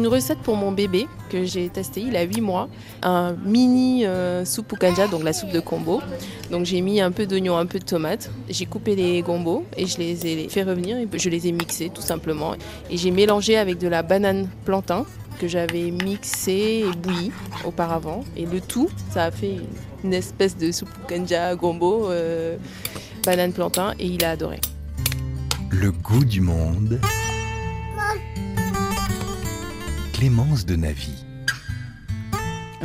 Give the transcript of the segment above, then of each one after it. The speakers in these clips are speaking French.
une recette pour mon bébé que j'ai testé, il a 8 mois, un mini euh, soupe kanja, donc la soupe de combo. Donc j'ai mis un peu d'oignon, un peu de tomate, j'ai coupé les gombos et je les ai fait revenir, et je les ai mixés tout simplement. Et j'ai mélangé avec de la banane plantain que j'avais mixé et bouilli auparavant. Et le tout, ça a fait une espèce de soupe kanja gombo, euh, banane plantain, et il a adoré. Le goût du monde. Clémence de Navy.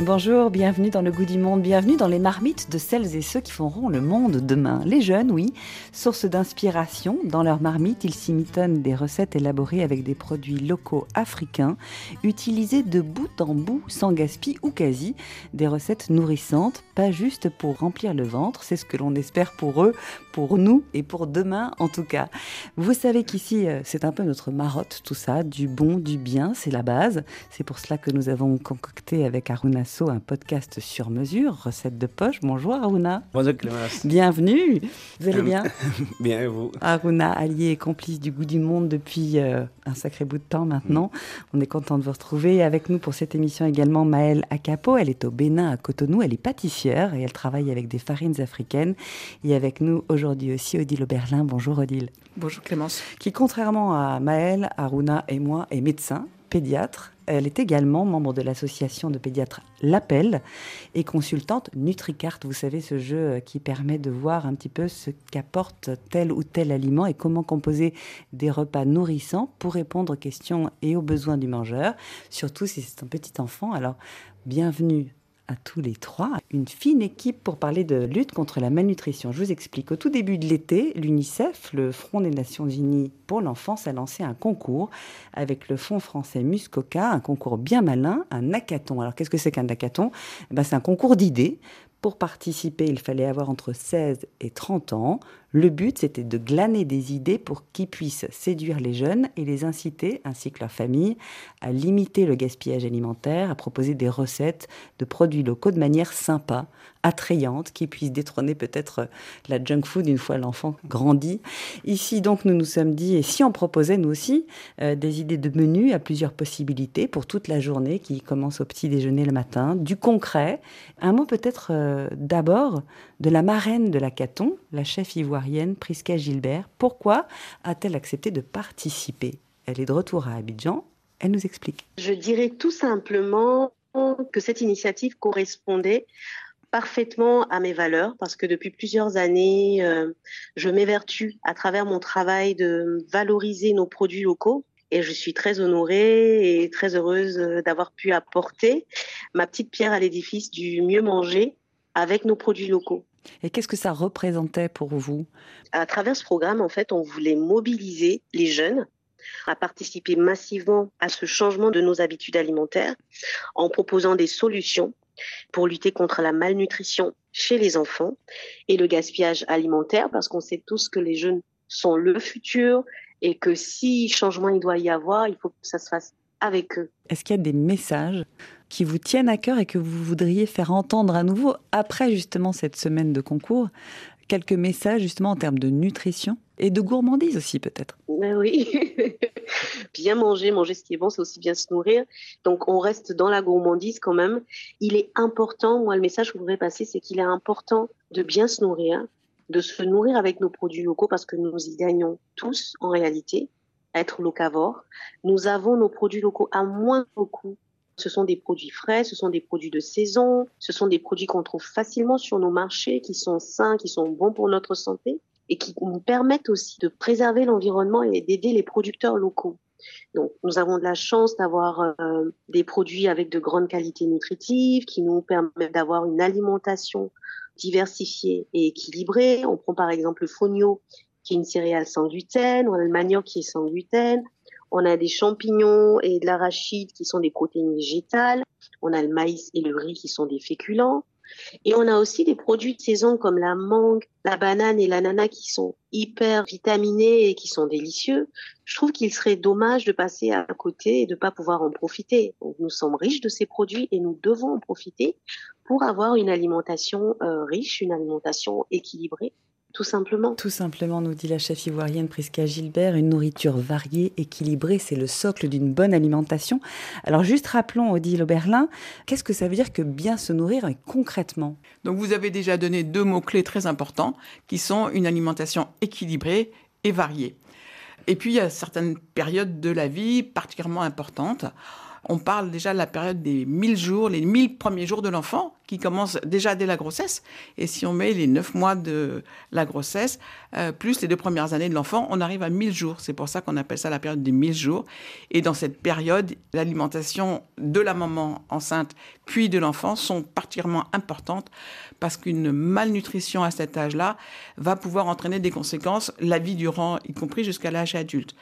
Bonjour, bienvenue dans le goût du monde, bienvenue dans les marmites de celles et ceux qui feront le monde demain. Les jeunes, oui, source d'inspiration. Dans leurs marmites, ils s'imitonnent des recettes élaborées avec des produits locaux africains, utilisés de bout en bout, sans gaspille ou quasi. Des recettes nourrissantes, pas juste pour remplir le ventre, c'est ce que l'on espère pour eux, pour nous et pour demain en tout cas. Vous savez qu'ici, euh, c'est un peu notre marotte, tout ça, du bon, du bien, c'est la base. C'est pour cela que nous avons concocté avec Aruna un podcast sur mesure, recette de poche. Bonjour Aruna. Bonjour Clémence. Bienvenue. Vous allez bien? Bien et vous? Aruna, allié et complice du goût du monde depuis euh, un sacré bout de temps maintenant. Mm. On est content de vous retrouver. Avec nous pour cette émission également Maëlle Akapo. Elle est au Bénin à Cotonou. Elle est pâtissière et elle travaille avec des farines africaines. Et avec nous aujourd'hui aussi Odile Oberlin. Bonjour Odile. Bonjour Clémence. Qui contrairement à Maëlle, Aruna et moi est médecin pédiatre. Elle est également membre de l'association de pédiatres L'Appel et consultante NutriCart. Vous savez, ce jeu qui permet de voir un petit peu ce qu'apporte tel ou tel aliment et comment composer des repas nourrissants pour répondre aux questions et aux besoins du mangeur, surtout si c'est un petit enfant. Alors, bienvenue à tous les trois une fine équipe pour parler de lutte contre la malnutrition. Je vous explique. Au tout début de l'été, l'UNICEF, le Front des Nations Unies pour l'enfance, a lancé un concours avec le Fonds français Muscoca, un concours bien malin, un hackathon. Alors qu'est-ce que c'est qu'un hackathon? Eh ben, C'est un concours d'idées pour participer, il fallait avoir entre 16 et 30 ans. Le but, c'était de glaner des idées pour qu'ils puissent séduire les jeunes et les inciter, ainsi que leur famille, à limiter le gaspillage alimentaire, à proposer des recettes de produits locaux de manière sympa, attrayante, qui puissent détrôner peut-être la junk food une fois l'enfant grandi. Ici, donc, nous nous sommes dit, et si on proposait, nous aussi, euh, des idées de menus à plusieurs possibilités pour toute la journée qui commence au petit déjeuner le matin, du concret. Un mot peut-être euh, d'abord de la marraine de la Caton, la chef ivoirienne Prisca Gilbert. Pourquoi a-t-elle accepté de participer? Elle est de retour à Abidjan. Elle nous explique. Je dirais tout simplement que cette initiative correspondait parfaitement à mes valeurs parce que depuis plusieurs années, euh, je m'évertue à travers mon travail de valoriser nos produits locaux. Et je suis très honorée et très heureuse d'avoir pu apporter ma petite pierre à l'édifice du mieux manger avec nos produits locaux. Et qu'est-ce que ça représentait pour vous? À travers ce programme, en fait, on voulait mobiliser les jeunes à participer massivement à ce changement de nos habitudes alimentaires en proposant des solutions pour lutter contre la malnutrition chez les enfants et le gaspillage alimentaire, parce qu'on sait tous que les jeunes sont le futur et que si changement il doit y avoir, il faut que ça se fasse avec eux. Est-ce qu'il y a des messages qui vous tiennent à cœur et que vous voudriez faire entendre à nouveau après justement cette semaine de concours? Quelques messages justement en termes de nutrition et de gourmandise aussi peut-être? Oui, bien manger, manger ce qui est bon, c'est aussi bien se nourrir. Donc on reste dans la gourmandise quand même. Il est important, moi le message que je voudrais passer, c'est qu'il est important de bien se nourrir, de se nourrir avec nos produits locaux parce que nous y gagnons tous en réalité, être locavores. Nous avons nos produits locaux à moins coût ce sont des produits frais, ce sont des produits de saison, ce sont des produits qu'on trouve facilement sur nos marchés, qui sont sains, qui sont bons pour notre santé et qui nous permettent aussi de préserver l'environnement et d'aider les producteurs locaux. Donc, nous avons de la chance d'avoir euh, des produits avec de grandes qualités nutritives qui nous permettent d'avoir une alimentation diversifiée et équilibrée. On prend par exemple le fonio, qui est une céréale sans gluten, on a le manioc qui est sans gluten, on a des champignons et de l'arachide qui sont des protéines végétales. On a le maïs et le riz qui sont des féculents. Et on a aussi des produits de saison comme la mangue, la banane et l'ananas qui sont hyper vitaminés et qui sont délicieux. Je trouve qu'il serait dommage de passer à côté et de ne pas pouvoir en profiter. Nous sommes riches de ces produits et nous devons en profiter pour avoir une alimentation euh, riche, une alimentation équilibrée tout simplement. Tout simplement, nous dit la chef ivoirienne Prisca Gilbert, une nourriture variée, équilibrée, c'est le socle d'une bonne alimentation. Alors juste rappelons, Odile Oberlin, qu'est-ce que ça veut dire que bien se nourrir concrètement? Donc vous avez déjà donné deux mots-clés très importants, qui sont une alimentation équilibrée et variée. Et puis il y a certaines périodes de la vie particulièrement importantes on parle déjà de la période des 1000 jours, les 1000 premiers jours de l'enfant, qui commencent déjà dès la grossesse. Et si on met les 9 mois de la grossesse, euh, plus les deux premières années de l'enfant, on arrive à 1000 jours. C'est pour ça qu'on appelle ça la période des 1000 jours. Et dans cette période, l'alimentation de la maman enceinte puis de l'enfant sont particulièrement importantes parce qu'une malnutrition à cet âge-là va pouvoir entraîner des conséquences la vie durant, y compris jusqu'à l'âge adulte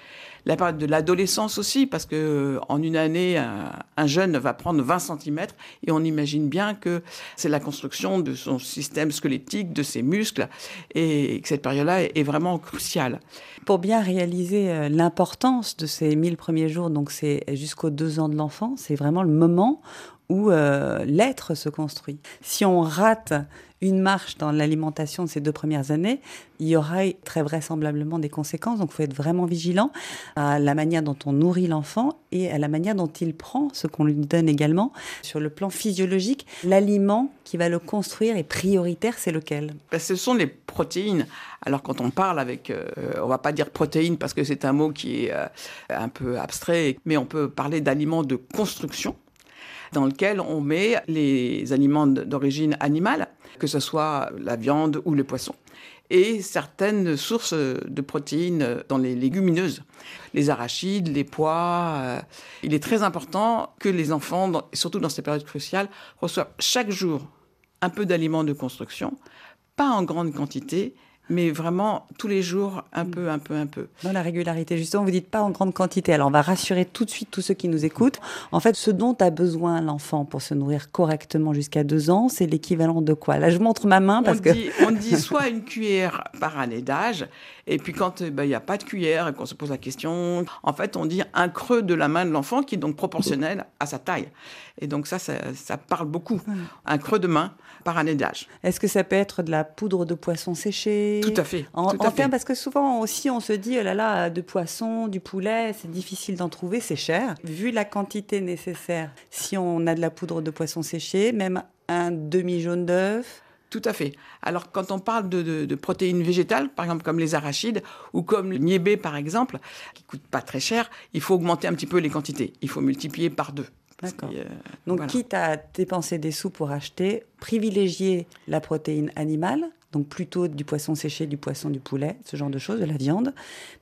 la période de l'adolescence aussi, parce que euh, en une année, un, jeune va prendre 20 cm et on imagine bien que c'est la construction de son système squelettique, de ses muscles, et que cette période-là est vraiment cruciale. Pour bien réaliser euh, l'importance de ces 1000 premiers jours, donc c'est jusqu'aux deux ans de l'enfant, c'est vraiment le moment où euh, l'être se construit. Si on rate une marche dans l'alimentation de ces deux premières années, il y aura très vraisemblablement des conséquences. Donc il faut être vraiment vigilant à la manière dont on nourrit l'enfant et à la manière dont il prend ce qu'on lui donne également. Sur le plan physiologique, l'aliment qui va le construire est prioritaire, c'est lequel? Ben, Ce sont les protéines. Alors quand on parle avec, euh, on va pas dire protéines parce que c'est un mot qui est euh, un peu abstrait, mais on peut parler d'aliments de construction dans lequel on met les aliments d'origine animale, que ce soit la viande ou le poisson, et certaines sources de protéines dans les légumineuses, les arachides, les pois. Euh, il est très important que les enfants, surtout dans ces périodes cruciales, reçoivent chaque jour un peu d'aliments de construction, pas en grande quantité, mais vraiment tous les jours, un peu, un peu, un peu. Dans la régularité, justement, vous dites pas en grande quantité. Alors, on va rassurer tout de suite tous ceux qui nous écoutent. En fait, ce dont a besoin l'enfant pour se nourrir correctement jusqu'à deux ans, c'est l'équivalent de quoi? Là, je montre ma main parce on que... Dit, on dit soit une cuillère par année d'âge, et puis quand euh, bah, il n'y a pas de cuillère et qu'on se pose la question, en fait, on dit un creux de la main de l'enfant qui est donc proportionnel à sa taille. Et donc ça, ça, ça parle beaucoup. Un creux de main par année d'âge. Est-ce que ça peut être de la poudre de poisson séché Tout à fait. En, tout à fait. parce que souvent aussi on se dit, oh là là, de poisson, du poulet, c'est difficile d'en trouver, c'est cher. Vu la quantité nécessaire, si on a de la poudre de poisson séché, même un demi-jaune d'œuf, tout à fait. Alors, quand on parle de, protéines végétales, par exemple comme les arachides ou comme le niébé, par exemple, qui coûte pas très cher, il faut augmenter un petit peu les quantités. Il faut multiplier par deux. D'accord. Euh, donc, quitte à dépenser des sous pour acheter, privilégier la protéine animale, donc plutôt du poisson séché, du poisson, du poulet, ce genre de choses, de la viande,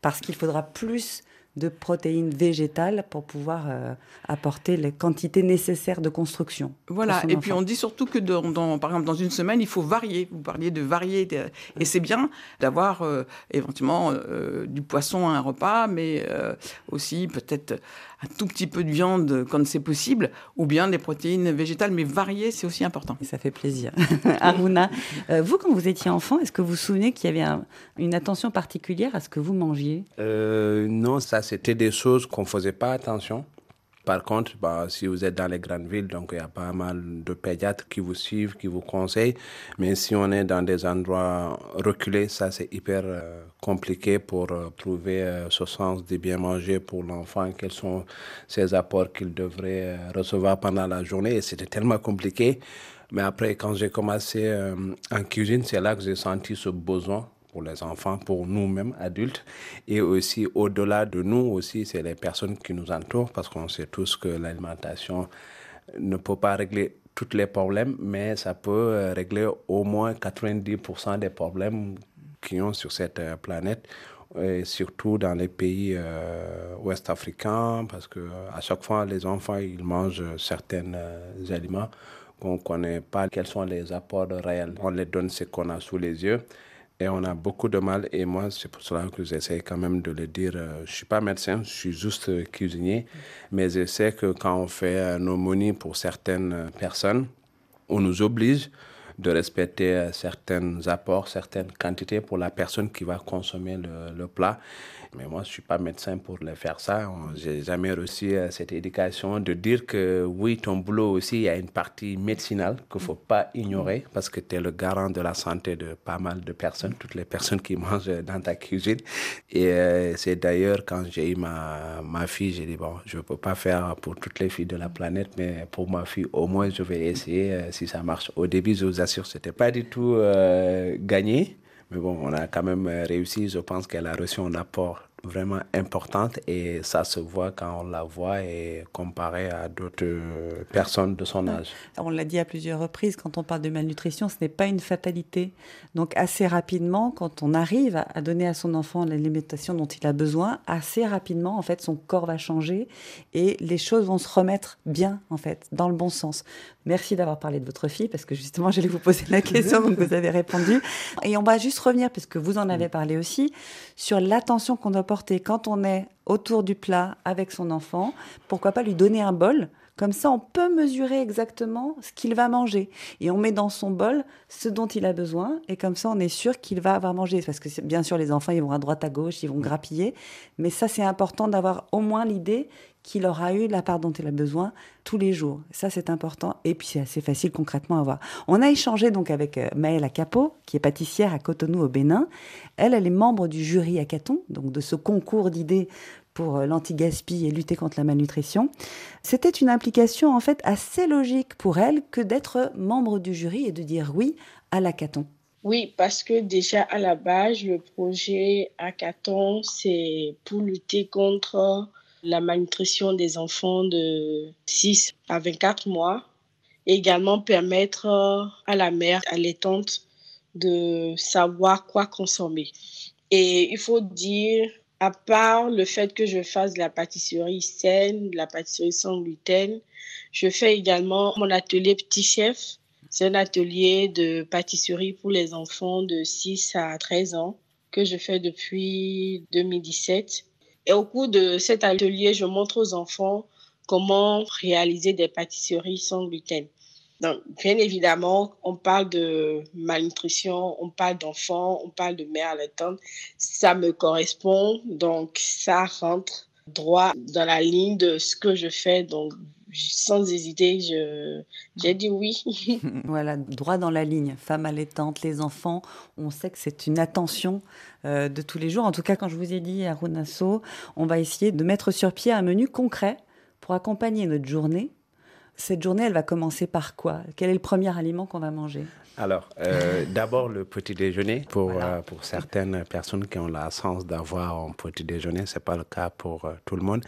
parce qu'il faudra plus de protéines végétales pour pouvoir euh, apporter les quantités nécessaires de construction. Voilà, et puis on dit surtout que dans, par exemple dans une semaine, il faut varier. Vous parliez de varier, et c'est bien d'avoir euh, éventuellement euh, du poisson à un repas, mais aussi peut-être un tout petit peu de viande quand c'est possible, ou bien des protéines végétales, mais varier, c'est aussi important. Et ça fait plaisir. Aruna, vous, quand vous étiez enfant, est-ce que vous vous souvenez qu'il y avait une attention particulière à ce que vous mangiez? Non, ça c'était des choses qu'on ne faisait pas attention. Par contre, bah, si vous êtes dans les grandes villes, donc il y a pas mal de pédiatres qui vous suivent, qui vous conseillent. Mais si on est dans des endroits reculés, ça c'est hyper euh, compliqué pour euh, trouver euh, ce sens de bien manger pour l'enfant, quels sont ses apports qu'il devrait recevoir pendant la journée. C'était tellement compliqué. Mais après, quand j'ai commencé en cuisine, c'est là que j'ai senti ce besoin pour les enfants, pour nous-mêmes, adultes, et aussi au-delà de nous aussi, c'est les personnes qui nous entourent, parce qu'on sait tous que l'alimentation ne peut pas régler tous les problèmes, mais ça peut euh, régler au moins 90% des problèmes qu'ils ont sur cette euh, planète, et surtout dans les pays euh, ouest africains, parce que à chaque fois, les enfants, ils mangent certains aliments qu'on ne connaît pas quels sont les apports réels? On les donne ce qu'on a sous les yeux. On a beaucoup de mal. Et moi, c'est pour cela que j'essaie quand même de le dire. Euh, je suis pas médecin, je suis juste cuisinier. Mais je sais que quand on fait nos monies pour certaines personnes, on nous oblige de respecter certains apports, certaines quantités pour la personne qui va consommer le plat. Mais moi, je suis pas médecin pour le faire ça. J'ai jamais reçu euh, cette éducation de dire que oui, ton boulot aussi, il y a une partie médicinale qu'il faut pas ignorer parce que tu es le garant de la santé de pas mal de personnes, toutes les personnes qui mangent dans ta cuisine. Et euh, c'est d'ailleurs quand j'ai eu ma, ma fille, j'ai dit, bon, je peux pas faire pour toutes les filles de la planète, mais pour ma fille, au moins, je vais essayer euh, si ça marche. Au début, je vous assure, c'était pas du tout gagné. Mais bon, on a quand même réussi. Je pense qu'elle a reçu un apport vraiment importante et ça se voit quand on la voit et comparé à d'autres personnes de son âge. On l'a dit à plusieurs reprises, quand on parle de malnutrition, ce n'est pas une fatalité. Donc assez rapidement, quand on arrive à donner à son enfant l'alimentation dont il a besoin, assez rapidement, en fait, son corps va changer et les choses vont se remettre bien, en fait, dans le bon sens. Merci d'avoir parlé de votre fille parce que justement, j'allais vous poser la question, donc vous avez répondu. Et on va juste revenir, parce que vous en avez parlé aussi, sur l'attention qu'on doit quand on est autour du plat avec son enfant. Pourquoi pas lui donner un bol? Comme ça, on peut mesurer exactement ce qu'il va manger. Et on met dans son bol ce dont il a besoin. Et comme ça, on est sûr qu'il va avoir mangé. Parce que bien sûr, les enfants, ils vont à droite, à gauche, ils vont grappiller. Mais ça, c'est important d'avoir au moins l'idée qu'il aura eu la part dont il a besoin tous les jours. Ça, c'est important. Et puis, c'est assez facile concrètement à voir. On a échangé donc avec euh, Maëla Capot, qui est pâtissière à Cotonou au Bénin. Elle, elle est membre du jury à Caton, donc de ce concours d'idées pour euh, l'anti-gaspi et lutter contre la malnutrition. C'était une implication en fait assez logique pour elle que d'être membre du jury et de dire oui à l'hackathon. Oui, parce que déjà à la base, le projet hackathon, c'est pour lutter contre la malnutrition des enfants de 6 à 24 mois et également permettre à la mère allaitante de savoir quoi consommer. Et il faut dire à part le fait que je fasse la pâtisserie saine, de la pâtisserie sans gluten, je fais également mon atelier Petit Chef. C'est un atelier de pâtisserie pour les enfants de 6 à 13 ans que je fais depuis 2017. Et au cours de cet atelier, je montre aux enfants comment réaliser des pâtisseries sans gluten. Donc, bien évidemment, on parle de malnutrition, on parle d'enfants, on parle de mère allaitante. Ça me correspond, donc ça rentre droit dans la ligne de ce que je fais. Sans hésiter, je, j'ai dit oui. voilà, droit dans la ligne. Femme allaitante, les enfants, on sait que c'est une attention euh, de tous les jours. En tout cas, quand je vous ai dit à Runasso, on va essayer de mettre sur pied un menu concret pour accompagner notre journée cette journée, elle va commencer par quoi? Quel est le premier aliment qu'on va manger? Alors, euh, d'abord le petit déjeuner. Pour, euh, pour certaines personnes qui ont la chance d'avoir un petit déjeuner, c'est pas le cas pour euh, tout le monde.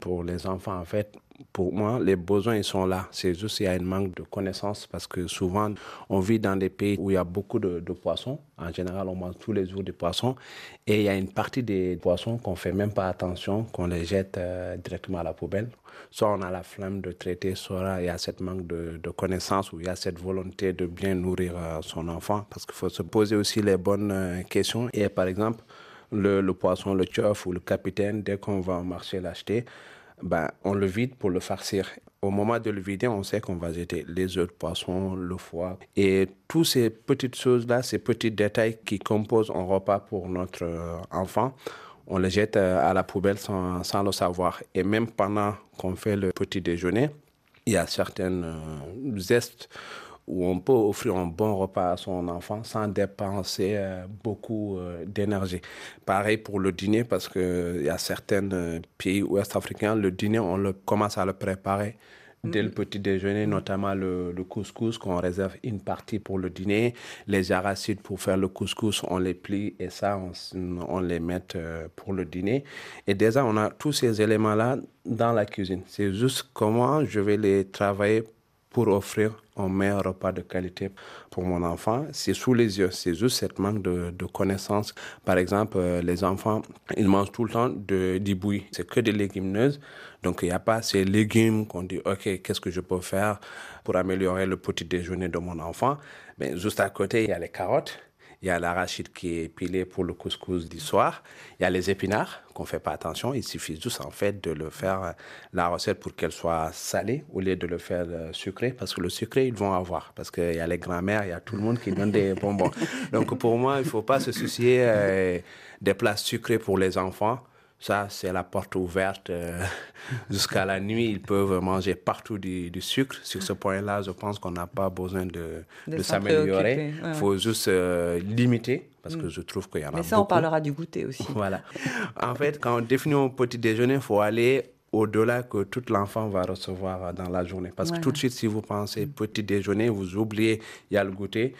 Pour les enfants, en fait, pour moi, les besoins, ils sont là. C'est juste qu'il y a un manque de connaissances parce que souvent, on vit dans des pays où il y a beaucoup de, poissons. En général, on mange tous les jours des poissons. Et il y a une partie des poissons qu'on fait même pas attention, qu'on les jette euh, directement à la poubelle. Soit on a la flamme de traiter, soit il y a cette manque de, connaissances ou il y a cette volonté de bien nourrir euh, son enfant parce qu'il faut se poser aussi les bonnes euh, questions. Et par exemple, le, poisson, le chef ou le capitaine, dès qu'on va au marché l'acheter, ben, on le vide pour le farcir. Au moment de le vider, on sait qu'on va jeter les œufs de poisson, le foie. Et toutes ces petites choses-là, ces petits détails qui composent un repas pour notre euh, enfant, on les jette euh, à la poubelle sans, sans le savoir. Et même pendant qu'on fait le petit déjeuner, il y a certaines euh, zestes où on peut offrir un bon repas à son enfant sans dépenser euh, beaucoup euh, d'énergie. Pareil pour le dîner, parce qu'il y a certains pays ouest africains, le dîner, on le, commence à le préparer dès le mm-hmm. petit déjeuner, notamment le, couscous, qu'on réserve une partie pour le dîner. Les arachides pour faire le couscous, on les plie et ça, on, on les met pour le dîner. Et déjà, on a tous ces éléments-là dans la cuisine. C'est juste comment je vais les travailler pour offrir un meilleur repas de qualité pour mon enfant. C'est sous les yeux, c'est juste cette manque de, de connaissances. Par exemple, euh, les enfants, ils mangent tout le temps de, du bouilli. C'est que des légumineuses. Donc, il n'y a pas ces légumes qu'on dit, OK, qu'est-ce que je peux faire pour améliorer le petit déjeuner de mon enfant? Mais juste à côté, il y a les carottes, il y a l'arachide qui est pilé pour le couscous du soir. Il y a les épinards qu'on fait pas attention. Il suffit juste en fait de le faire euh, la recette pour qu'elle soit salée au lieu de le faire euh, sucré parce que le sucré ils vont avoir parce qu'il y a les grands-mères, il y a tout le monde qui donne des bonbons. Donc pour moi, il faut pas se soucier euh, des plats sucrés pour les enfants. Ça, c'est la porte ouverte euh, jusqu'à la nuit. Ils peuvent manger partout du, du sucre. Sur ce point-là, je pense qu'on n'a pas besoin de, De de s'en s'améliorer. Il ouais, ouais. faut juste euh, limiter parce que je trouve qu'il y en a Mais ça, on parlera du goûter aussi. Voilà. En fait, quand on définit un petit déjeuner, il faut aller au-delà que tout l'enfant va recevoir dans la journée. Parce que tout de suite, si vous pensez petit déjeuner, vous oubliez, il y a le goûter.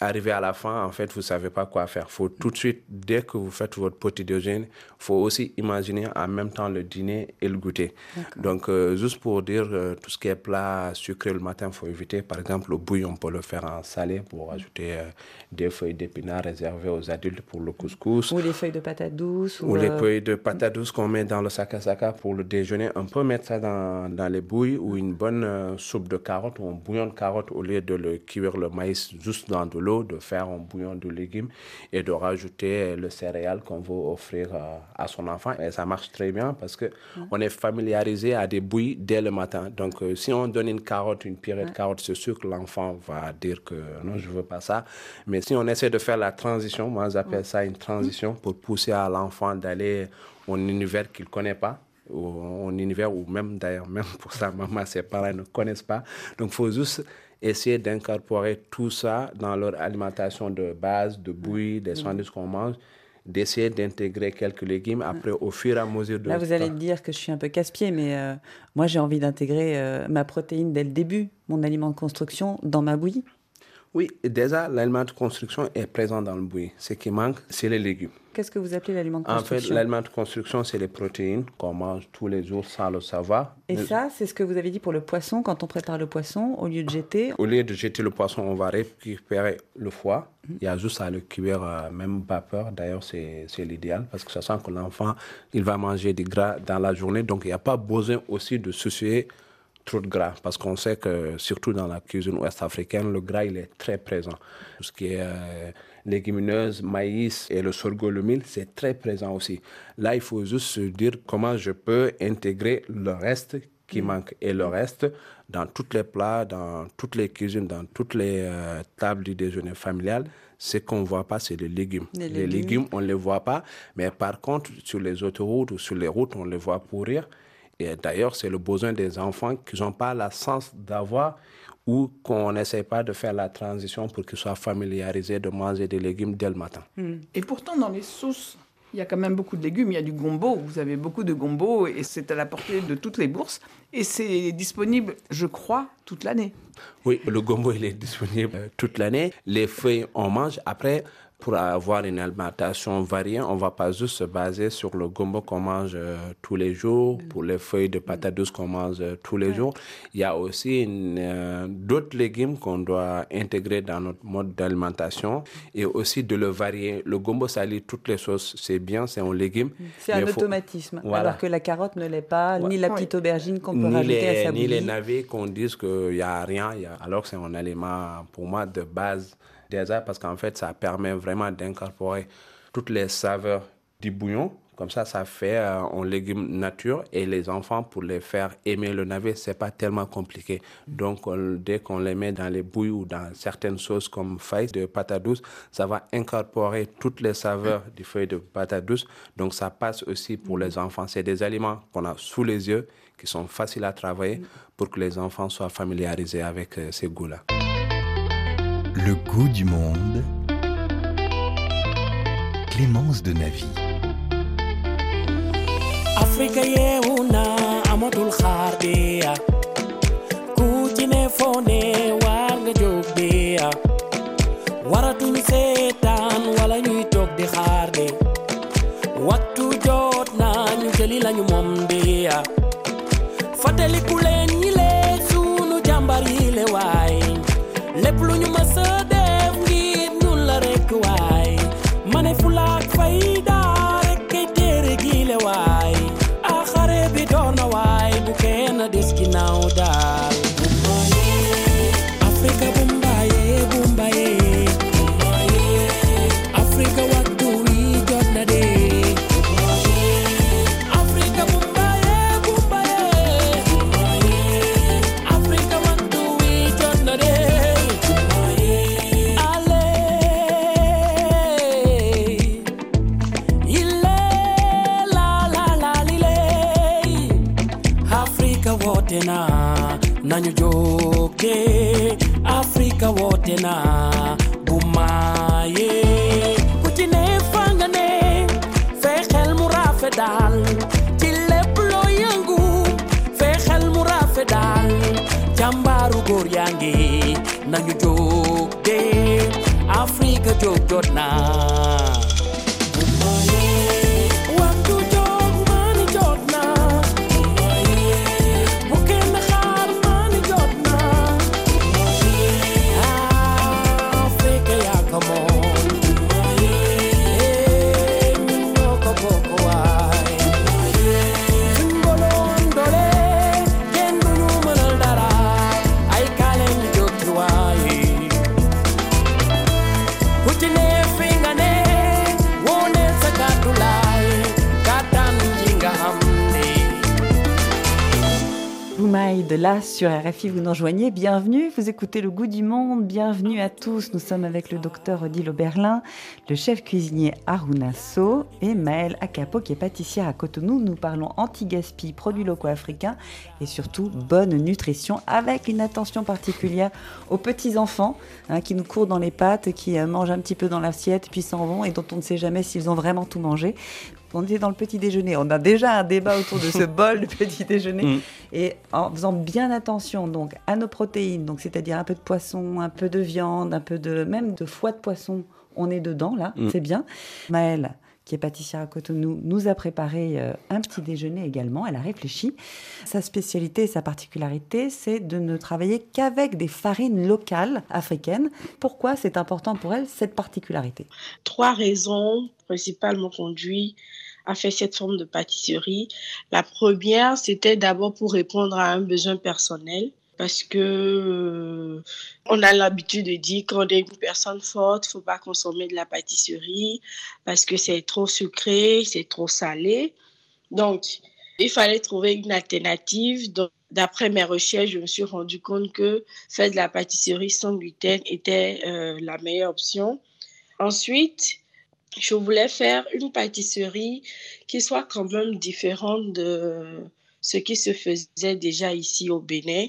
Arrivé à la fin, en fait, vous ne savez pas quoi faire. Il faut tout de suite, dès que vous faites votre petit déjeuner, il faut aussi imaginer en même temps le dîner et le goûter. Donc, euh, juste pour dire, euh, tout ce qui est plat sucré le matin, il faut éviter. Par exemple, le bouillon, on peut le faire en salé pour ajouter euh, des feuilles d'épinards réservées aux adultes pour le couscous. Ou les feuilles de patates douces. Ou les euh, feuilles de patates douces qu'on met dans le sakasaka pour le déjeuner. On peut mettre ça dans, dans les bouilles ou une bonne euh, soupe de carottes ou un bouillon de carottes au lieu de le cuire le maïs juste dans de l'eau, de faire un bouillon de légumes et de rajouter euh, le céréal qu'on veut offrir euh, à son enfant. Et ça marche très bien parce que on est familiarisé à des bouillies dès le matin. Donc euh, si on donne une carotte, une purée de carottes, c'est sûr que l'enfant va dire que non, je veux pas ça. Mais si on essaie de faire la transition, moi j'appelle ça une transition pour pousser à l'enfant d'aller un univers qu'il connaît pas ou un univers où même d'ailleurs même pour sa maman ses parents ne connaissent pas. Donc il faut juste essayer d'incorporer tout ça dans leur alimentation de base de bouillie des sandwichs qu'on mange d'essayer d'intégrer quelques légumes. Après au fur et à mesure de Là, vous allez me dire que je suis un peu casse-pied, mais euh, moi, j'ai envie d'intégrer euh, ma protéine dès le début, mon aliment de construction, dans ma bouillie. Oui déjà l'aliment de construction est présent dans le bouillie ce qui manque c'est les légumes Qu'est-ce que vous appelez l'aliment de en construction? fait l'aliment de construction c'est les protéines qu'on mange tous les jours sans le savoir Et ça, c'est ce que vous avez dit pour le poisson. Quand on prépare le poisson, au lieu de jeter, Au lieu de jeter le poisson, on va récupérer le foie. Mhm. Il y a juste à le cuire, euh, même vapeur. D'ailleurs, c'est c'est l'idéal parce que ça sent que l'enfant, il va manger du gras dans la journée. Donc, il n'y a pas besoin aussi de soucier trop de gras parce qu'on sait que, surtout dans la cuisine ouest africaine, le gras, il est très présent. Tout ce qui est euh, légumineuse, maïs et le sorgho, le mil, c'est très présent aussi. Là, il faut juste se dire comment je peux intégrer le reste qui manque. Et le reste, dans tous les plats, dans toutes les cuisines, dans toutes les euh, tables du déjeuner familial, ce qu'on ne voit pas, c'est les légumes. Les Les légumes. légumes, on ne les voit pas. Mais par contre, sur les autoroutes ou sur les routes, on les voit pourrir. Et d'ailleurs, c'est le besoin des enfants qui n'ont pas la sens d'avoir ou qu'on n'essaie pas de faire la transition pour qu'ils soient familiarisés de manger des légumes dès le matin. Et pourtant, dans les sauces, il y a quand même beaucoup de légumes. Il y a du gombo. Vous avez beaucoup de gombo et c'est à la portée de toutes les bourses. Et c'est disponible, je crois, toute l'année. Oui, le gombo, il est disponible euh, toute l'année. Les feuilles, on mange. Après, pour avoir une alimentation variée, on ne va pas juste se baser sur le gombo qu'on mange euh, tous les jours, pour les feuilles de patates douces qu'on mange euh, tous les jours. Il y a aussi euh, d'autres légumes qu'on doit intégrer dans notre mode d'alimentation et aussi de le varier. Le gombo, ça toutes les sauces. C'est bien, c'est un légume. c'est mais un faut- automatisme. Voilà. Alors que la carotte ne l'est pas, ni la petite aubergine qu'on peut ni rajouter les, à sa ni les navets qu'on dise qu'il n'y a rien, il y a- alors que c'est un aliment pour moi de base parce qu'en fait ça permet vraiment d'incorporer toutes les saveurs du bouillon. Comme ça, ça fait euh, un légume nature et les enfants, pour les faire aimer le navet, c'est pas tellement compliqué. Donc, on- dès qu'on les met dans les bouilles ou dans certaines sauces comme feuilles de patates douces, ça va incorporer toutes les saveurs du feuille de patates douces. Donc, ça passe aussi pour les enfants. C'est des aliments qu'on a sous les yeux, qui sont faciles à travailler pour que les enfants soient familiarisés avec euh, ces goûts-là. Le goût du monde. Clémence de Navy. afrika yeewu na nyojoke Afrika wote na gumaye kutine fangane fexel mu rafet daal ci lépp loo yëngu fexel mu rafet daal jàmbaaru góor yaa ngi Afrika jóg Boumaï de là sur RFI, vous nous rejoignez. Bienvenue, vous écoutez Le Goût du Monde. Bienvenue à tous. Nous sommes avec le docteur Odile Oberlin, le chef cuisinier Aruna So et Maëlle Akapo qui est pâtissière à Cotonou. Nous parlons anti-gaspi, produits locaux africains et surtout bonne nutrition avec une attention particulière aux petits enfants hein, qui nous courent dans les pattes, qui euh, mangent un petit peu dans l'assiette puis s'en vont et dont on ne sait jamais s'ils ont vraiment tout mangé. On est dans le petit déjeuner. On a déjà un débat autour de ce bol de petit déjeuner. Mm. Et en faisant bien attention donc à nos protéines, donc c'est-à-dire un peu de poisson, un peu de viande, un peu de même de foie de poisson, on est dedans là, Mm. c'est bien. Maëlle, qui est pâtissière à Cotonou, nous a préparé euh, un petit déjeuner également. Elle a réfléchi. Sa spécialité, sa particularité, c'est de ne travailler qu'avec des farines locales africaines. Pourquoi c'est important pour elle cette particularité? Trois raisons principales m'ont conduit à faire cette forme de pâtisserie. La première, c'était d'abord pour répondre à un besoin personnel. Parce que euh, on a l'habitude de dire qu'on est une personne forte, faut pas consommer de la pâtisserie parce que c'est trop sucré, c'est trop salé. Donc, il fallait trouver une alternative. Donc, d'après mes recherches, je me suis rendu compte que faire de la pâtisserie sans gluten était euh, la meilleure option. Ensuite, je voulais faire une pâtisserie qui soit quand même différente de ce qui se faisait déjà ici au Bénin.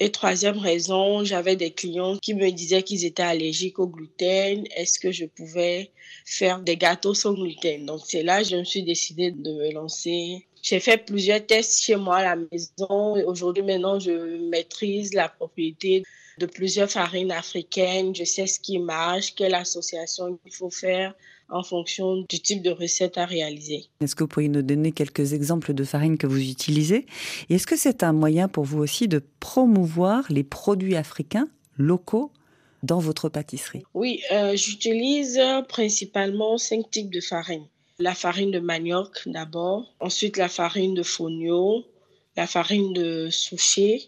Et troisième raison, j'avais des clients qui me disaient qu'ils étaient allergiques au gluten. Est-ce que je pouvais faire des gâteaux sans gluten? Donc c'est là que je me suis décidée de me lancer. J'ai fait plusieurs tests chez moi à la maison. Aujourd'hui, maintenant, je maîtrise la propriété de plusieurs farines africaines. Je sais ce qui marche, quelle association il faut faire en fonction du type de recette à réaliser. Est-ce que vous pourriez nous donner quelques exemples de farines que vous utilisez? Et est-ce que c'est un moyen pour vous aussi de promouvoir les produits africains locaux dans votre pâtisserie? Oui, euh, j'utilise principalement cinq types de farines. La farine de manioc d'abord, ensuite la farine de fonio, la farine de souchet,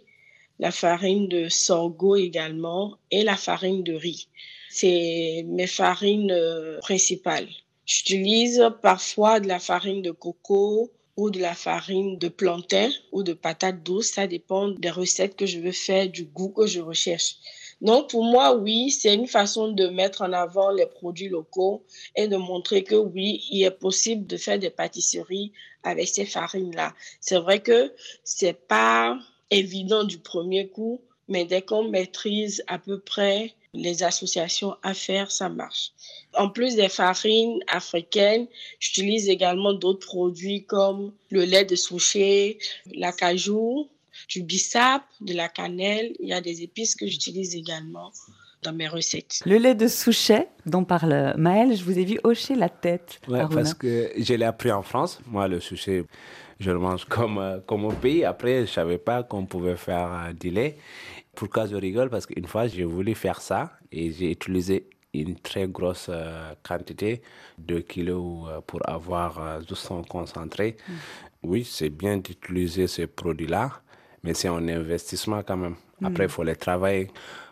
la farine de sorgho également et la farine de riz. C'est mes farines euh, principales. J'utilise parfois de la farine de coco ou de la farine de plantain ou de patate douce. Ça dépend des recettes que je veux faire, du goût que je recherche. Donc pour moi, oui, c'est une façon de mettre en avant les produits locaux et de montrer que oui, il est possible de faire des pâtisseries avec ces farines-là. C'est vrai que c'est pas évident du premier coup, mais dès qu'on maîtrise à peu près les associations à faire, ça marche. En plus des farines africaines, j'utilise également d'autres produits comme le lait de souchet, la cajou, du bissap, de la cannelle. Il y a des épices que j'utilise également dans mes recettes. Le lait de souchet dont parle Maëlle, je vous ai vu hocher la tête. Ouais, parce que je l'ai appris en France. Moi, le sushi, je le mange comme, euh, comme au pays. Après, je ne savais pas qu'on pouvait faire euh, du lait. Pourquoi je rigole Parce qu'une fois, j'ai voulu faire ça et j'ai utilisé une très grosse euh, quantité, 2 kilos euh, pour avoir euh, juste son concentré. Oui, c'est bien d'utiliser ces produits-là, mais c'est un investissement quand même. Après, il faut les travailler.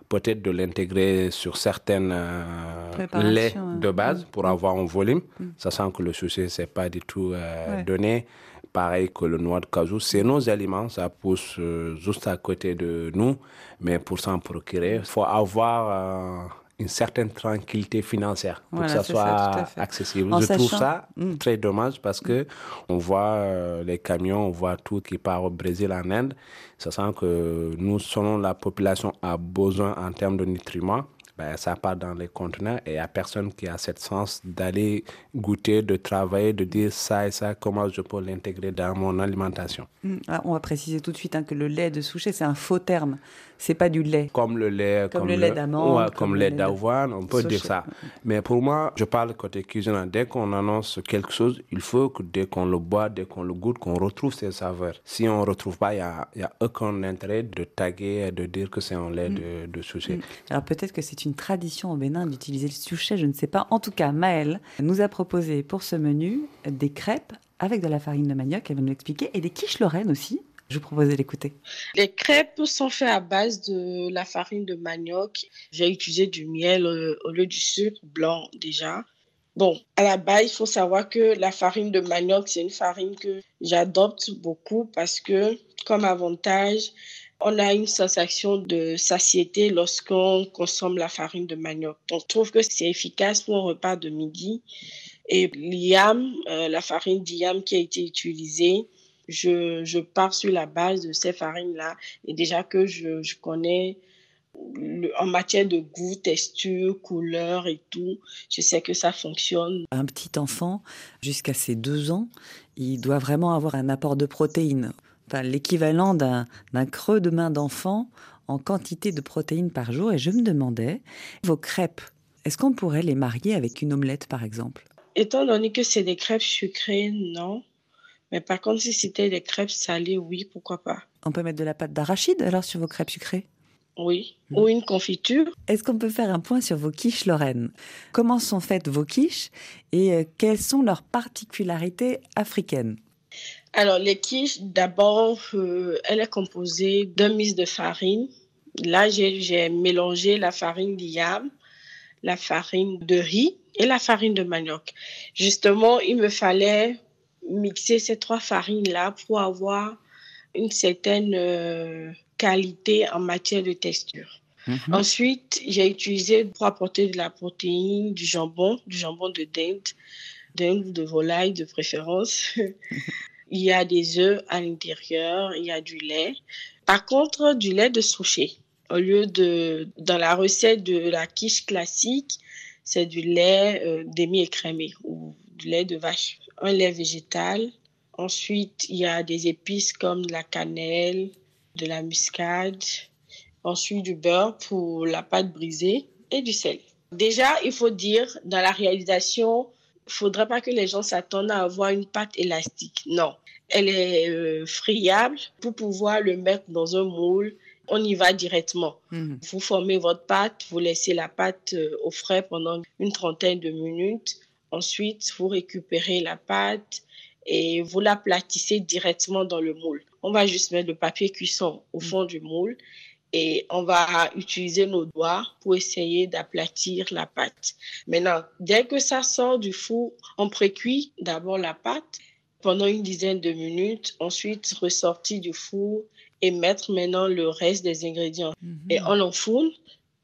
Peut-être de l'intégrer sur certaines euh, laits hein. de base pour avoir un volume, sachant que le sushi, c'est pas du tout Ouais. donné. Pareil que le noix de cajou, c'est nos aliments, ça pousse euh, juste à côté de nous, mais pour s'en procurer, il faut avoir euh, une certaine tranquillité financière pour Voilà, que ça ça, soit accessible. En Je trouve ça Mm. très dommage parce que on voit euh, les camions, on voit tout qui part au Brésil, en Inde, sachant que nous, selon la population a besoin en termes de nutriments, ben, ça part dans les conteneurs et il n'y a personne qui a cette sens d'aller goûter, de travailler, de dire ça et ça, comment je peux l'intégrer dans mon alimentation. Mm. Ah, on va préciser tout de suite hein, que le lait de souchet, c'est un faux terme. C'est pas du lait. Comme le lait, Comme le lait d'amande, ouais, comme comme le lait d'avoine, on peut dire ça. Mais pour moi, je parle côté cuisine. Dès qu'on annonce quelque chose, il faut que dès qu'on le boit, dès qu'on le goûte, qu'on retrouve ses saveurs. Si on ne retrouve pas, il n'y a, y a aucun intérêt de taguer et de dire que c'est un lait Mm. de, de souchet. Alors peut-être que c'est une tradition au Bénin d'utiliser le souchet, je ne sais pas. En tout cas, Maëlle nous a proposé pour ce menu des crêpes avec de la farine de manioc, elle va nous l'expliquer, et des quiches lorraines aussi. Je vous proposais d'écouter. Les crêpes sont faites à base de la farine de manioc. J'ai utilisé du miel euh, au lieu du sucre blanc déjà. Bon, à la base, il faut savoir que la farine de manioc, c'est une farine que j'adopte beaucoup parce que, comme avantage, on a une sensation de satiété lorsqu'on consomme la farine de manioc. Je trouve que c'est efficace pour un repas de midi. Et euh, la farine d'IAM qui a été utilisée, je, je pars sur la base de ces farines-là. Et déjà que je, je connais en matière de goût, texture, couleur et tout, je sais que ça fonctionne. Un petit enfant, jusqu'à ses deux ans, il doit vraiment avoir un apport de protéines. L'équivalent d'un creux de main d'enfant en quantité de protéines par jour. Et je me demandais, vos crêpes, est-ce qu'on pourrait les marier avec une omelette, par exemple? Étant donné que c'est des crêpes sucrées, non. Mais par contre, si c'était des crêpes salées, oui, pourquoi pas. On peut mettre de la pâte d'arachide alors sur vos crêpes sucrées? Oui. Ou une confiture. Est-ce qu'on peut faire un point sur vos quiches lorraines Comment sont faites vos quiches et euh, quelles sont leurs particularités africaines? Alors, les quiches, d'abord, euh, elle est composée d'un mix de farine. Là, j'ai mélangé la farine d'yam, la farine de riz et la farine de manioc. Justement, il me fallait mixer ces trois farines-là pour avoir une certaine euh, qualité en matière de texture. Ensuite, j'ai utilisé pour apporter de la protéine, du jambon, du jambon de dinde, dinde ou de volaille de préférence. il y a des œufs à l'intérieur, il y a du lait. Par contre, du lait de souchet. Au lieu de, dans la recette de la quiche classique, c'est du lait euh, demi-écrémé ou du lait de vache. Un lait végétal. Ensuite, il y a des épices comme de la cannelle, de la muscade. Ensuite, du beurre pour la pâte brisée et du sel. Déjà, il faut dire, dans la réalisation, il faudrait pas que les gens s'attendent à avoir une pâte élastique. Non. Elle est euh, friable pour pouvoir le mettre dans un moule. On y va directement. Mhm. Vous formez votre pâte, vous laissez la pâte euh, au frais pendant une trentaine de minutes. Ensuite, vous récupérez la pâte et vous l'aplatissez directement dans le moule. On va juste mettre le papier cuisson au fond du moule et on va utiliser nos doigts pour essayer d'aplatir la pâte. Maintenant, dès que ça sort du four, on précuit d'abord la pâte pendant une dizaine de minutes, ensuite ressortir du four et mettre maintenant le reste des ingrédients. Et on l'enfourne.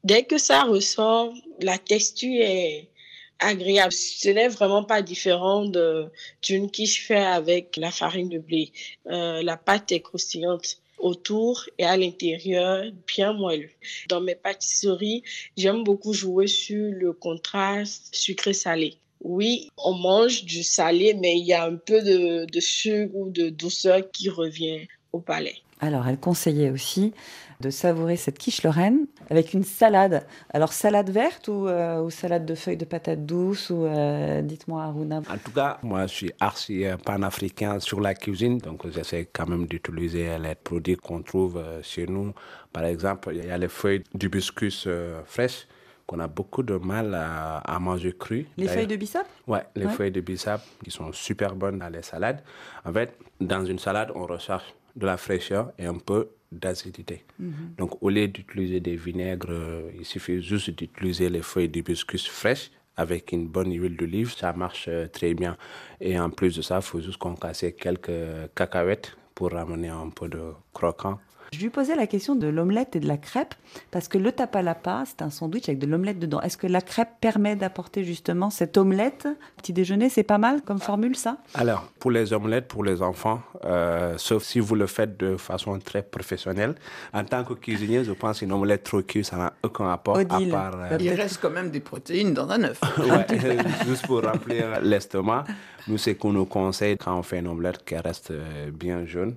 Dès que ça ressort, la texture est agréable. Ce n'est vraiment pas différent de- d'une quiche faite avec la farine de blé. Euh, la pâte est croustillante autour et à l'intérieur bien moelleux. Dans mes pâtisseries, j'aime beaucoup jouer sur le contraste sucré-salé. Oui, on mange du salé, mais il y a un peu de, de sucre ou de douceur qui revient au palais. Alors, elle conseillait aussi de savourer cette quiche lorraine avec une salade. Alors, salade verte ou, euh, ou salade de feuilles de patates douces ou euh, dites-moi Aruna. En tout cas, moi, je suis archi euh, panafricain sur la cuisine, donc j'essaie quand même d'utiliser les produits qu'on trouve chez nous. Par exemple, il y a les feuilles d'hibiscus euh, fraîches qu'on a beaucoup de mal à, à manger crues. Les feuilles de bissap? Ouais, les Ouais. feuilles de bissap qui sont super bonnes dans les salades. En fait, dans une salade, on recherche de la fraîcheur et un peu d'acidité. Donc, au lieu d'utiliser des vinaigres, il suffit juste d'utiliser les feuilles d'hibiscus fraîches avec une bonne huile d'olive. Ça marche euh, très bien. Et en plus de ça, il faut juste concasser quelques cacahuètes pour ramener un peu de croquant Je lui posais la question de l'omelette et de la crêpe, parce que le tapalapa, c'est un sandwich avec de l'omelette dedans. Est-ce que la crêpe permet d'apporter justement cette omelette Petit déjeuner, c'est pas mal comme formule, ça? Alors, pour les omelettes, pour les enfants, euh, sauf si vous le faites de façon très professionnelle, en tant que cuisinier, je pense qu'une omelette trop cuite, ça n'a aucun apport Odile, à part... euh, Il reste quand même des protéines dans un œuf. Ouais, juste pour remplir l'estomac. Nous, c'est qu'on nous conseille quand on fait une omelette qu'elle reste euh, bien jaune.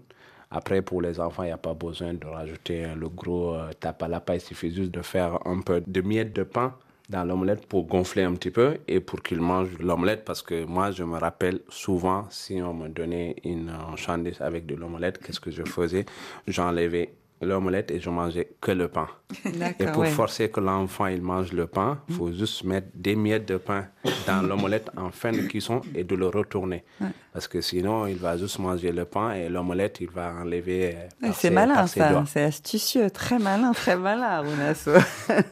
Après, pour les enfants, il n'y a pas besoin de rajouter le gros euh, tapalapa. Il suffit juste de faire un peu de miettes de pain dans l'omelette pour gonfler un petit peu et pour qu'ils mangent l'omelette. Parce que moi, je me rappelle souvent, si on me donnait une chandelle avec de l'omelette, qu'est-ce que je faisais? J'enlevais l'omelette et je mangeais que le pain. Et pour ouais. forcer que l'enfant il mange le pain, il faut juste mettre des miettes de pain dans l'omelette en fin de cuisson et de le retourner. Parce que sinon, il va juste manger le pain et l'omelette, il va enlever. euh, C'est malin ça, c'est astucieux, très malin, très malin, Arunaso.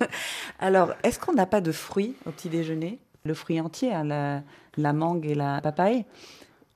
Alors, est-ce qu'on n'a pas de fruits au petit déjeuner? Le fruit entier, hein, la, la mangue et la papaye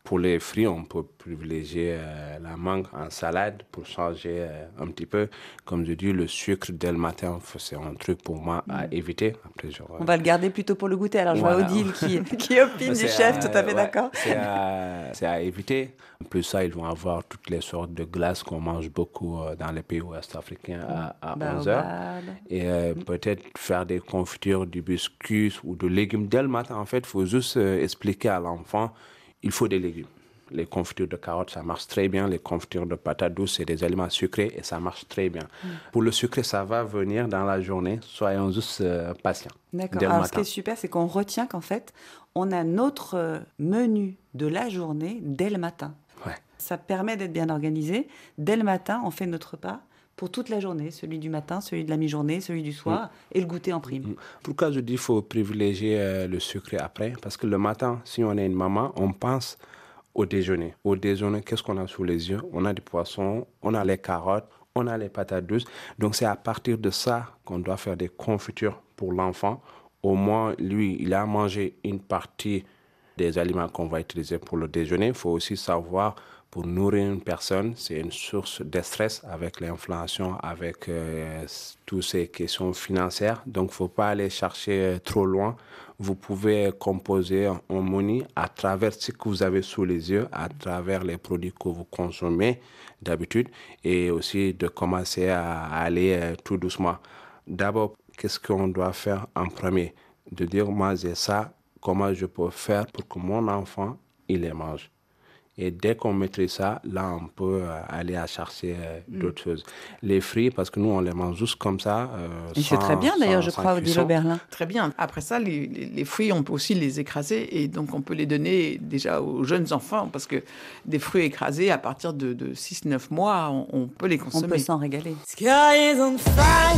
Pour les fruits, on peut privilégier euh, la mangue en salade pour changer euh, un petit peu. Comme je dis, le sucre dès le matin, c'est un truc pour moi à éviter. Après, je- On va le garder plutôt pour le goûter. Alors, je vois. Odile qui, qui opine du chef, à- tout à fait ouais, d'accord. C'est à, éviter. En plus, ça, ils vont avoir toutes les sortes de glaces qu'on mange beaucoup euh, dans les pays ouest africains à, à 11 heures. Baobab. Et euh, peut-être faire des confitures, du biscuit ou de légumes dès le matin. En fait, il faut juste expliquer à l'enfant, il faut des légumes. Les confitures de carottes, ça marche très bien. Les confitures de patates douces, c'est des aliments sucrés et ça marche très bien. Mm. Pour le sucré, ça va venir dans la journée. Soyons juste euh, patients. D'accord. Alors, ce qui est super, c'est qu'on retient qu'en fait, on a notre euh, menu de la journée dès le matin. Ouais. Ça permet d'être bien organisé. Dès le matin, on fait notre repas pour toute la journée, celui du matin, celui de la mi-journée, celui du soir, et le goûter en prime. Pourquoi je dis qu'il faut privilégier euh, le sucré après? Parce que le matin, si on est une maman, on pense au déjeuner. Au déjeuner, qu'est-ce qu'on a sous les yeux? On a du poisson, on a les carottes, on a les patates douces. Donc c'est à partir de ça qu'on doit faire des confitures pour l'enfant. Au moins, lui, il a mangé une partie des aliments qu'on va utiliser pour le déjeuner. Il faut aussi savoir, pour nourrir une personne, c'est une source de stress avec l'inflation, avec euh, toutes ces questions financières. Donc, faut pas aller chercher euh, trop loin. Vous pouvez composer un menu à travers ce que vous avez sous les yeux, à travers les produits que vous consommez d'habitude, et aussi de commencer à aller euh, tout doucement. D'abord, qu'est-ce qu'on doit faire en premier? De dire, moi, j'ai ça, comment je peux faire pour que mon enfant, il les mange? Et dès qu'on maîtrise ça, là, on peut euh, aller à chercher euh, Mm. d'autres choses. Les fruits, parce que nous, on les mange juste comme ça. euh, Et c'est très bien d'ailleurs, je crois, cuisson. Oberlin. Très bien. Après ça, les, les- les fruits, on peut aussi les écraser et donc on peut les donner déjà aux jeunes enfants parce que des fruits écrasés à partir de, de 6-9 mois, on, on peut les On consommer. peut s'en régaler. Sky is on fire.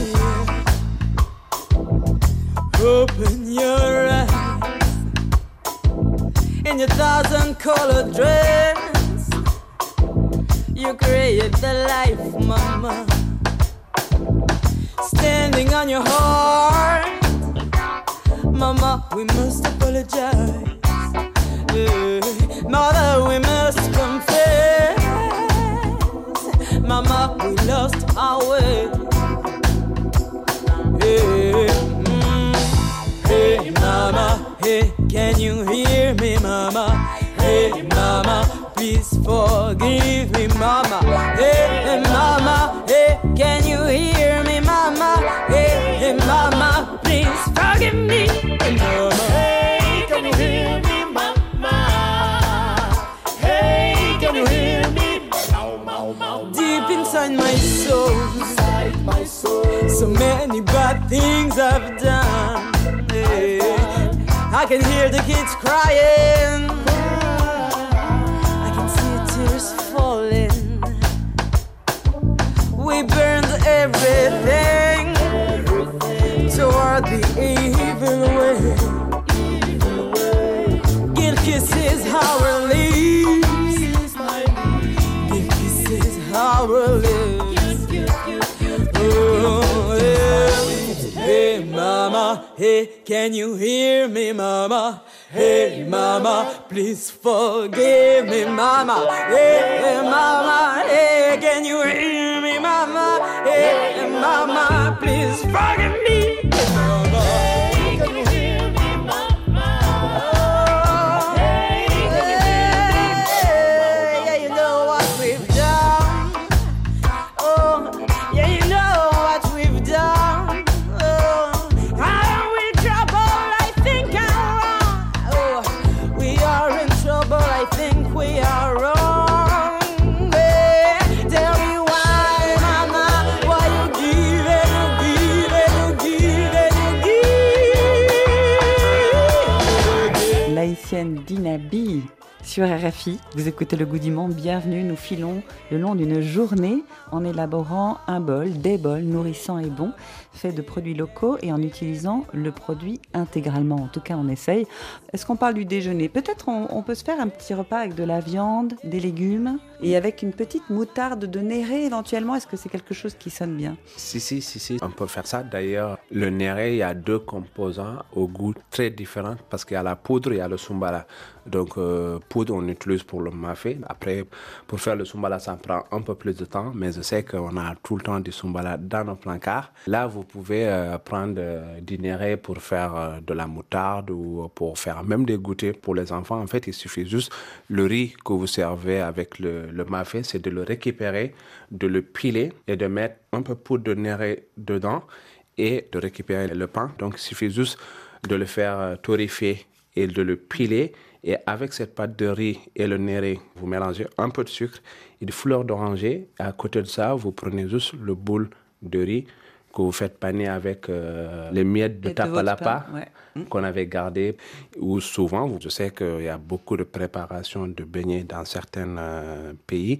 Open your eyes in your thousand colored dress. You create the life, mama. Standing on your heart, mama. We must apologize. Yeah. Mother, we must confess. Mama, we lost our way. Please forgive me, mama. Hey, hey, mama, hey, can you hear me, mama? Hey, hey, mama, please forgive me, mama. Hey, can you hear me, mama? Hey, can you hear me? Deep inside my soul, so many bad things I've done. Yeah. I can hear the kids crying. This is how we live. This is how we live. Oh, yeah. Hey, mama, hey, can you hear me, mama? Hey, mama, please forgive me, mama. Hey, mama, hey, can you hear me, mama? Hey, mama, please forgive. Sur RFI. Vous écoutez le goût du monde, bienvenue. Nous filons le long d'une journée en élaborant un bol, des bols nourrissants et bons, faits de produits locaux et en utilisant le produit intégralement. En tout cas, on essaye. Est-ce qu'on parle du déjeuner? Peut-être on, on, peut se faire un petit repas avec de la viande, des légumes? Et avec une petite moutarde de néré éventuellement. Est-ce que c'est quelque chose qui sonne bien? Si, si, si, si, on peut faire ça. D'ailleurs, le néré, il y a deux composants au goût très différents parce qu'il y a la poudre et il y a le sumbala. Donc, euh, poudre, on utilise pour le mafé. Après, pour faire le sumbala, ça prend un peu plus de temps, mais je sais qu'on a tout le temps du sumbala dans nos plancards. Là, vous pouvez euh, prendre euh, du néré pour faire de la moutarde ou pour faire même des goûters pour les enfants. En fait, il suffit juste le riz que vous servez avec le, le mafé, c'est de le récupérer, de le piler et de mettre un peu de poudre de néré dedans et de récupérer le pain. Donc, il suffit juste de le faire torréfier et de le piler. Et avec cette pâte de riz et le néré, vous mélangez un peu de sucre et des fleurs d'oranger. À côté de ça, vous prenez juste le boule de riz que vous faites paner avec euh, les miettes de tapalapa ouais. qu'on avait gardé. Ou souvent, je sais qu'il y a beaucoup de préparation de beignets dans certains euh, pays,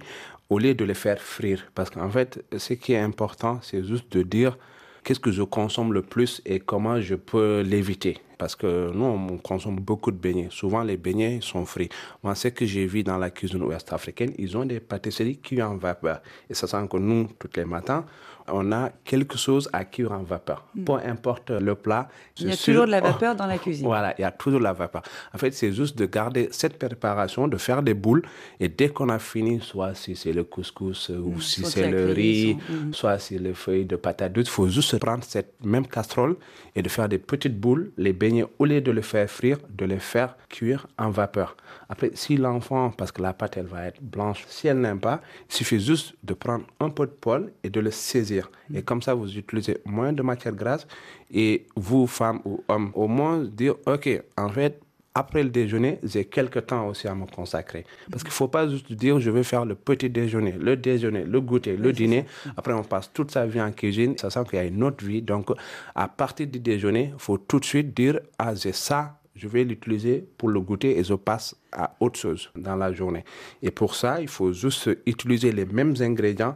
au lieu de les faire frire. Parce qu'en fait, ce qui est important, c'est juste de dire qu'est-ce que je consomme le plus et comment je peux l'éviter. Parce que nous, on consomme beaucoup de beignets. Souvent, les beignets sont frits. Moi, ce que j'ai vu dans la cuisine ouest africaine, ils ont des pâtisseries cuites en vapeur. Et ça sent que nous, tous les matins, on a quelque chose à cuire en vapeur. Mm. Peu importe le plat. Il y a toujours de la vapeur dans la cuisine. Voilà, il y a toujours de la vapeur. En fait, c'est juste de garder cette préparation, de faire des boules. Et dès qu'on a fini, soit si c'est le couscous ou Mm. si c'est le riz, cuisson. Mm. soit si les feuilles de patate douce, il faut juste prendre cette même casserole et de faire des petites boules. Les beignets, au lieu de les faire frire, de les faire cuire en vapeur. Après, si l'enfant, parce que la pâte, elle va être blanche, si elle n'aime pas, il suffit juste de prendre un peu de poêle et de le saisir. Et comme ça, vous utilisez moins de matière grasse. Et vous, femmes ou hommes, au moins dire, OK, en fait, après le déjeuner, j'ai quelques temps aussi à me consacrer. Parce qu'il ne faut pas juste dire, je vais faire le petit déjeuner, le déjeuner, le goûter, le dîner. Après, on passe toute sa vie en cuisine, ça sent qu'il y a une autre vie. Donc, à partir du déjeuner, il faut tout de suite dire, ah, j'ai ça, je vais l'utiliser pour le goûter et je passe à autre chose dans la journée. Et pour ça, il faut juste utiliser les mêmes ingrédients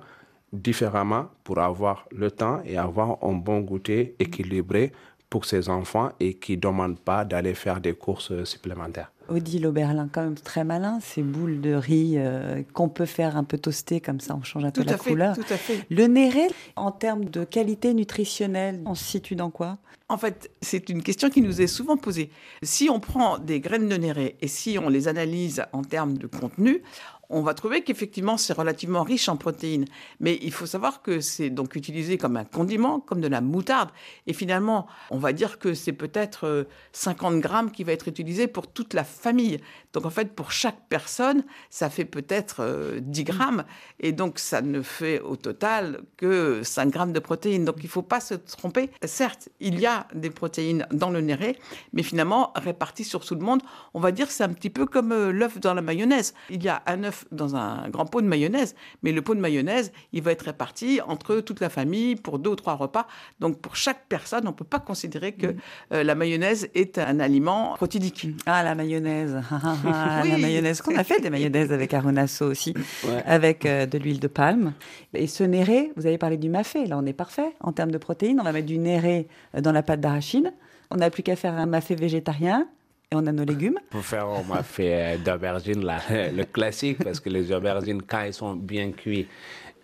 différemment pour avoir le temps et avoir un bon goûter équilibré pour ses enfants et qui ne demandent pas d'aller faire des courses supplémentaires. Odile Oberlin, quand même très malin, ces boules de riz euh, qu'on peut faire un peu toaster, comme ça on change un peu Tout la à fait, couleur. tout à fait. Le néré, en termes de qualité nutritionnelle, on se situe dans quoi? En fait, c'est une question qui nous est souvent posée. Si on prend des graines de néré et si on les analyse en termes de contenu, on va trouver qu'effectivement c'est relativement riche en protéines. Mais il faut savoir que c'est donc utilisé comme un condiment, comme de la moutarde. Et finalement, on va dire que c'est peut-être euh, 50 grammes qui va être utilisé pour toute la famille. Donc en fait, pour chaque personne, ça fait peut-être euh, 10 grammes. Et donc ça ne fait au total que 5 grammes de protéines. Donc il ne faut pas se tromper. Certes, il y a des protéines dans le néré, mais finalement réparties sur tout le monde. On va dire c'est un petit peu comme euh, l'œuf dans la mayonnaise. Il y a un œuf dans un grand pot de mayonnaise, mais le pot de mayonnaise, il va être réparti entre toute la famille pour deux ou trois repas. Donc pour chaque personne, on ne peut pas considérer que euh, la mayonnaise est un aliment protidique. Ah, la mayonnaise. Ah, ah, ah, La mayonnaise. Qu'on a fait des mayonnaises avec Aronasso aussi, Ouais. avec euh, de l'huile de palme? Et ce néré, vous avez parlé du mafé, là on est parfait en termes de protéines. On va mettre du néré euh, dans la pâte d'arachide. On n'a plus qu'à faire un mafé végétarien et on a nos légumes. Pour faire, on m'a fait euh, d'aubergines, le classique, parce que les aubergines, quand elles sont bien cuites,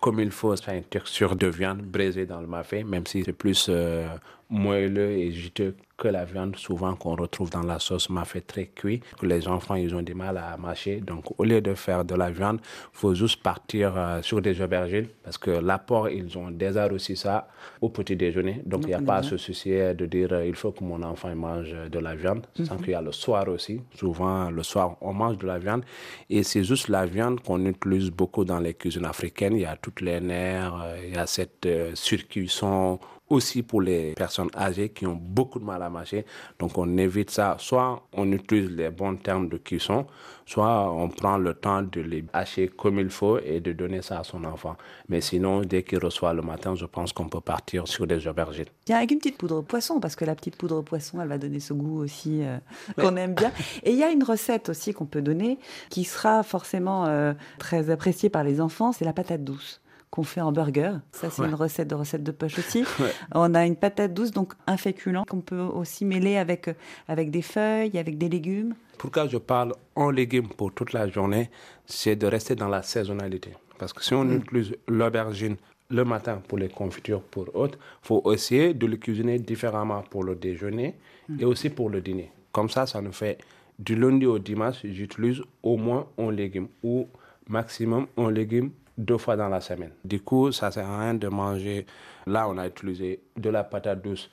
comme il faut, c'est une texture de viande braisée dans le mafé, même si c'est plus euh, moelleux et juteux que la viande souvent qu'on retrouve dans la sauce mafé très cuit, que les enfants ils ont du mal à mâcher. Donc au lieu de faire de la viande, faut juste partir euh, sur des aubergines parce que l'apport ils ont déjà reçu ça au petit déjeuner. Donc il n'y a pas à se soucier de dire euh, il faut que mon enfant mange de la viande, sans qu'il y a le soir aussi. Souvent le soir on mange de la viande et c'est juste la viande qu'on utilise beaucoup dans les cuisines africaines. Il y a toutes les nerfs, euh, il y a cette euh, surcuisson aussi pour les personnes âgées qui ont beaucoup de mal à la. Donc on évite ça. Soit on utilise les bons termes de cuisson, soit on prend le temps de les hacher comme il faut et de donner ça à son enfant. Mais sinon, dès qu'il reçoit le matin, je pense qu'on peut partir sur des aubergines. Tiens, avec une petite poudre poisson, parce que la petite poudre poisson, elle va donner ce goût aussi euh, qu'on aime bien. Et il y a une recette aussi qu'on peut donner qui sera forcément euh, très appréciée par les enfants, c'est la patate douce qu'on fait en burger. Ça, c'est Ouais. une recette de recette de poche aussi. Ouais. On a une patate douce, donc un féculent qu'on peut aussi mêler avec, avec des feuilles, avec des légumes. Pourquoi je parle en légumes pour toute la journée, c'est de rester dans la saisonnalité. Parce que si on utilise l'aubergine le matin pour les confitures pour autres, il faut essayer de le cuisiner différemment pour le déjeuner et aussi pour le dîner. Comme ça, ça nous fait du lundi au dimanche, j'utilise au moins un légume ou maximum un légume deux fois dans la semaine. Du coup, ça sert à rien de manger. Là, on a utilisé de la patate douce,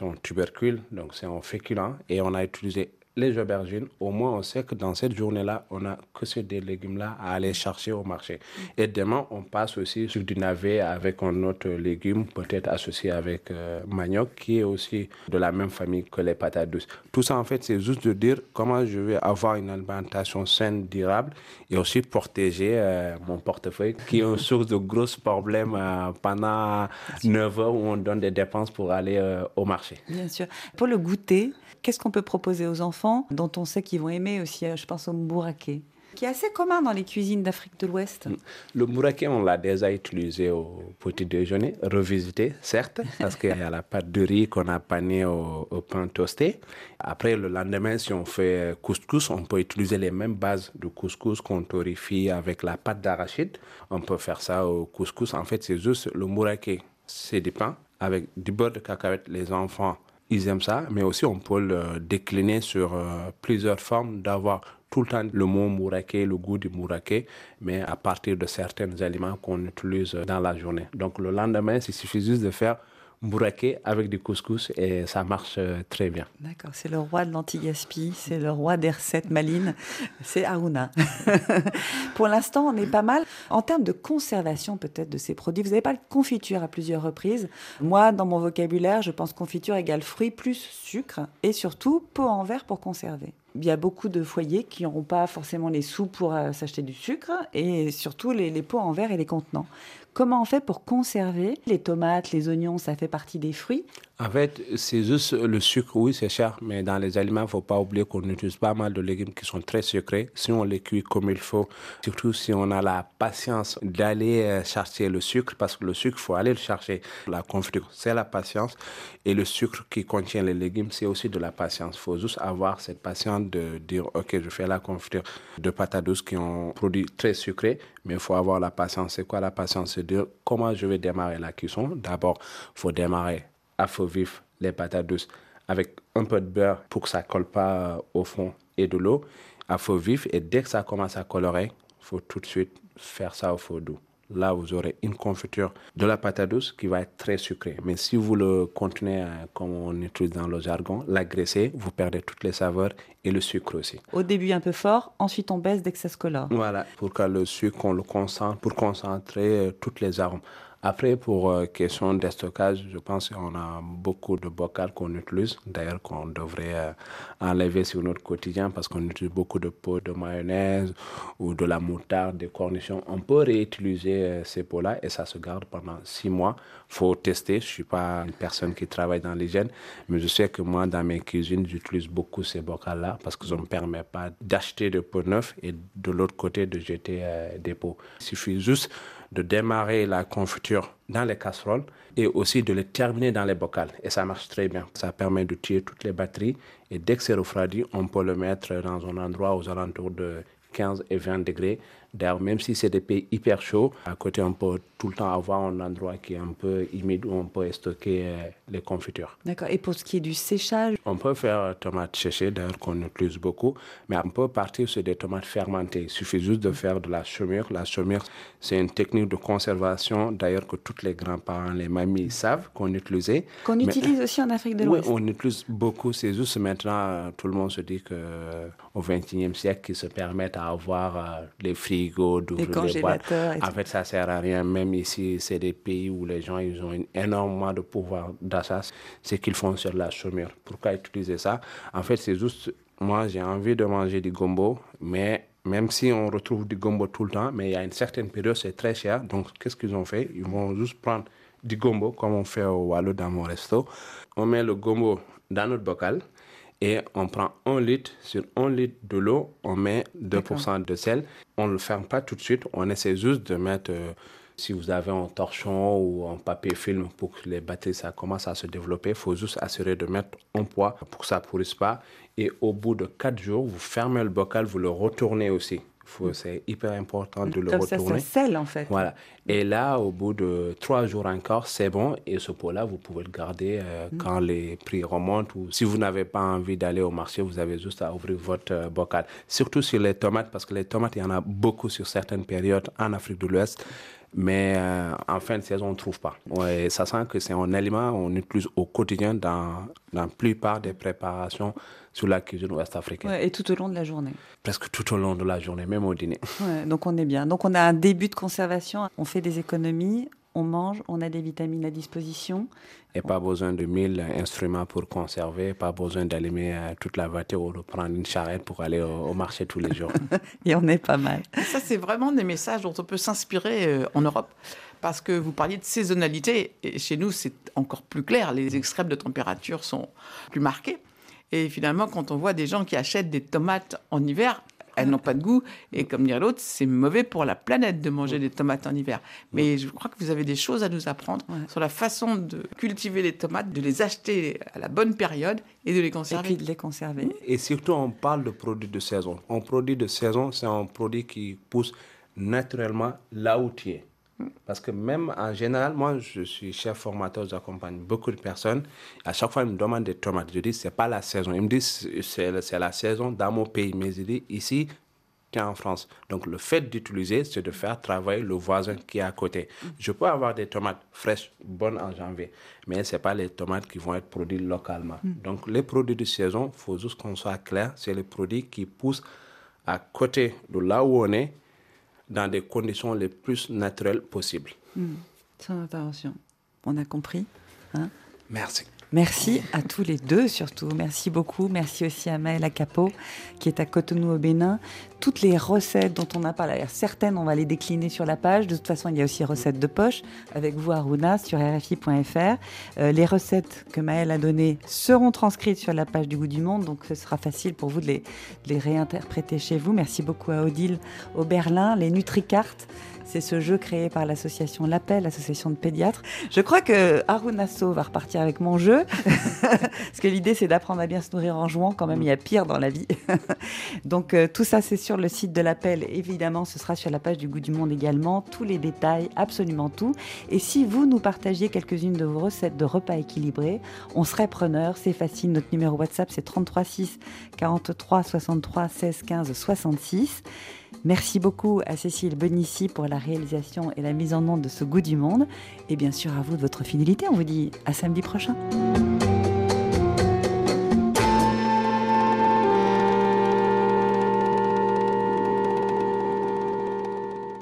un tubercule, donc c'est un féculent, et on a utilisé les aubergines. Au moins, on sait que dans cette journée-là, on a que ces légumes-là à aller chercher au marché. Et demain, on passe aussi sur du navet avec un autre légume, peut-être associé avec euh, manioc, qui est aussi de la même famille que les patates douces. Tout ça, en fait, c'est juste de dire comment je vais avoir une alimentation saine, durable, et aussi protéger euh, mon portefeuille, qui est une source de gros problèmes euh, pendant 9 heures où on donne des dépenses pour aller au marché. Bien sûr. Pour le goûter, qu'est-ce qu'on peut proposer aux enfants dont on sait qu'ils vont aimer aussi euh, Je pense au mbouraké, qui est assez commun dans les cuisines d'Afrique de l'Ouest. Le mouraké, on l'a déjà utilisé au petit déjeuner, revisité, certes, parce qu'il y a la pâte de riz qu'on a panée au, au pain toasté. Après, le lendemain, si on fait couscous, on peut utiliser les mêmes bases de couscous qu'on torréfie avec la pâte d'arachide. On peut faire ça au couscous. En fait, c'est juste le mouraké, c'est du pain avec du beurre de cacahuète. Les enfants, ils aiment ça, mais aussi on peut le décliner sur euh, plusieurs formes, d'avoir tout le temps le mot mouraké, le goût du mouraké, mais à partir de certains aliments qu'on utilise dans la journée. Donc le lendemain, il suffit juste de faire mouraké avec du couscous et ça marche euh, très bien. D'accord, c'est le roi de l'anti-gaspi, c'est le roi des recettes malines, c'est Aruna. Pour l'instant, on est pas mal. En termes de conservation peut-être de ces produits, vous avez parlé de confiture à plusieurs reprises. Moi, dans mon vocabulaire, je pense confiture égale fruits plus sucre et surtout pot en verre pour conserver. Il y a beaucoup de foyers qui n'auront pas forcément les sous pour euh, s'acheter du sucre et surtout les, les pots en verre et les contenants. Comment on fait pour conserver les tomates, les oignons, ça fait partie des fruits? En fait, c'est juste le sucre, oui, c'est cher, mais dans les aliments, il ne faut pas oublier qu'on utilise pas mal de légumes qui sont très sucrés. Si on les cuit comme il faut, surtout si on a la patience d'aller euh, chercher le sucre, parce que le sucre, il faut aller le chercher. La confiture, c'est la patience. Et le sucre qui contient les légumes, c'est aussi de la patience. Il faut juste avoir cette patience de dire, OK, je fais la confiture de patates douces qui ont produit très sucré, mais il faut avoir la patience. C'est quoi la patience? C'est dire comment je vais démarrer la cuisson? D'abord, faut démarrer à feu vif les patates douces avec un peu de beurre pour que ça colle pas euh, au fond et de l'eau à feu vif et dès que ça commence à colorer, faut tout de suite faire ça au feu doux. Là, vous aurez une confiture de la patate douce qui va être très sucrée. Mais si vous le continuez, euh, comme on utilise dans le jargon, l'agraisser, vous perdez toutes les saveurs et le sucre aussi. Au début un peu fort, ensuite on baisse dès que ça se colore. Voilà, pour que le sucre, on le concentre, pour concentrer euh, toutes les arômes. Après, pour euh, question de stockage, je pense qu'on a beaucoup de bocals qu'on utilise, d'ailleurs qu'on devrait euh, enlever sur notre quotidien parce qu'on utilise beaucoup de pots de mayonnaise ou de la moutarde, des cornichons. On peut réutiliser euh, ces pots-là et ça se garde pendant six mois. faut tester. Je suis pas une personne qui travaille dans l'hygiène, mais je sais que moi, dans mes cuisines, j'utilise beaucoup ces bocals-là parce que ça ne me permet pas d'acheter de pots neufs et de l'autre côté de jeter des pots. Il suffit juste de démarrer la confiture dans les casseroles et aussi de les terminer dans les bocals. Et ça marche très bien. Ça permet de tuer toutes les batteries et dès que c'est refroidi, on peut le mettre dans un endroit aux alentours de 15 et 20 degrés. D'ailleurs, même si c'est des pays hyper chauds, à côté, on peut tout le temps avoir un endroit qui est un peu humide où on peut stocker euh, les confitures. D'accord. Et pour ce qui est du séchage, On peut faire euh, tomates séchées, d'ailleurs qu'on utilise beaucoup, mais on peut partir sur des tomates fermentées. Il suffit juste de faire de la saumure. La saumure, c'est une technique de conservation, d'ailleurs que tous les grands-parents, les mamies savent qu'on utilisait. qu'on Mais- utilise aussi en Afrique de Oui, l'Ouest. on utilise beaucoup. C'est juste maintenant, euh, tout le monde se dit que euh, au XXIe siècle qui se permettent à avoir les frigos, d'ouvrir les boîtes. En fait, ça sert à rien. Même ici, c'est des pays où les gens ils ont une- énormément de pouvoir d'achat. C'est qu'ils font sur la chômure. Pourquoi utiliser ça? En fait, c'est juste, moi, j'ai envie de manger du gombo, mais même si on retrouve du gombo tout le temps, mais il y a une certaine période, c'est très cher. Donc, qu'est-ce qu'ils ont fait? Ils vont juste prendre du gombo, comme on fait au Wallo dans mon resto. On met le gombo dans notre bocal et on prend un litre. Sur un litre de l'eau, on met 2% de sel. On ne le ferme pas tout de suite. On essaie juste de mettre, euh, si vous avez un torchon ou un papier film pour que les batteries ça commence à se développer, il faut juste assurer de mettre un poids pour que ça ne pourrisse pas. Et au bout de 4 jours, vous fermez le bocal, vous le retournez aussi. Faut- C'est hyper important de le Comme ça, retourner. ça scelle en fait. Voilà. Et là, au bout de trois jours encore, c'est bon. Et ce pot-là, vous pouvez le garder euh, quand les prix remontent ou si vous n'avez pas envie d'aller au marché, vous avez juste à ouvrir votre euh, bocal. Surtout sur les tomates, parce que les tomates, il y en a beaucoup sur certaines périodes en Afrique de l'Ouest. Mais euh, en fin de saison, on ne trouve pas. Ouais, ça sent que c'est un aliment qu'on utilise au quotidien dans, dans la plupart des préparations sur la cuisine ouest-africaine. Ouais, et tout au long de la journée. Presque tout au long de la journée, même au dîner. Ouais, donc on est bien. Donc on a un début de conservation, on fait des économies, on mange, on a des vitamines à disposition. Et pas besoin de mille instruments pour conserver, pas besoin d'allumer euh, toute la voiture ou de prendre une charrette pour aller au, au marché tous les jours. Et on est pas mal. Ça, c'est vraiment des messages dont on peut s'inspirer euh, en Europe. Parce que vous parliez de saisonnalité, et chez nous, c'est encore plus clair. Les extrêmes de température sont plus marqués. Et finalement, quand on voit des gens qui achètent des tomates en hiver, elles n'ont pas de goût. Et comme dirait l'autre, c'est mauvais pour la planète de manger des tomates en hiver. Mais je crois que vous avez des choses à nous apprendre sur la façon de cultiver les tomates, de les acheter à la bonne période et de les Et conserver. puis de les conserver. Et surtout, on parle de produits de saison. Un produit de saison, c'est un produit qui pousse naturellement là où tu es. Parce que même en général, moi, je suis chef formateur, j'accompagne beaucoup de personnes. À chaque fois, ils me demandent des tomates. Je dis, c'est pas la saison. Ils me disent, c'est c'est la saison dans mon pays. Mais je dis, ici, tu es en France. Donc, le fait d'utiliser, c'est de faire travailler le voisin qui est à côté. Je peux avoir des tomates fraîches, bonnes en janvier, mais ce pas les tomates qui vont être produites localement. Donc, les produits de saison, il faut juste qu'on soit clair, c'est les produits qui poussent à côté de là où on est, dans des conditions les plus naturelles possibles. Son intervention. On a compris. hein? Merci. Merci à tous les deux surtout. Merci beaucoup. Merci aussi à Maëla Capot qui est à Cotonou au Bénin. Toutes les recettes dont on a parlé, certaines on va les décliner sur la page. De toute façon, il y a aussi recettes de poche avec vous Aruna sur rfi.fr. Euh, les recettes que Maëlle a données seront transcrites sur la page du Goût du Monde, donc ce sera facile pour vous de de les réinterpréter chez vous. Merci beaucoup à Odile au Berlin. Les NutriCartes, c'est ce jeu créé par l'association L'Appel, l'association de pédiatres. Je crois que Aruna So va repartir avec mon jeu. Parce que l'idée, c'est d'apprendre à bien se nourrir en jouant. Quand même, il y a pire dans la vie. Donc, euh, tout ça, c'est sur le site de l'appel. Évidemment, ce sera sur la page du Goût du Monde également. Tous les détails, absolument tout. Et si vous nous partagiez quelques-unes de vos recettes de repas équilibrés, on serait preneur. C'est facile. Notre numéro WhatsApp, c'est 33 6 43 63 16 15 66. Merci beaucoup à Cécile Benici pour la réalisation et la mise en onde de ce Goût du Monde. Et bien sûr, à vous de votre fidélité. On vous dit à samedi prochain.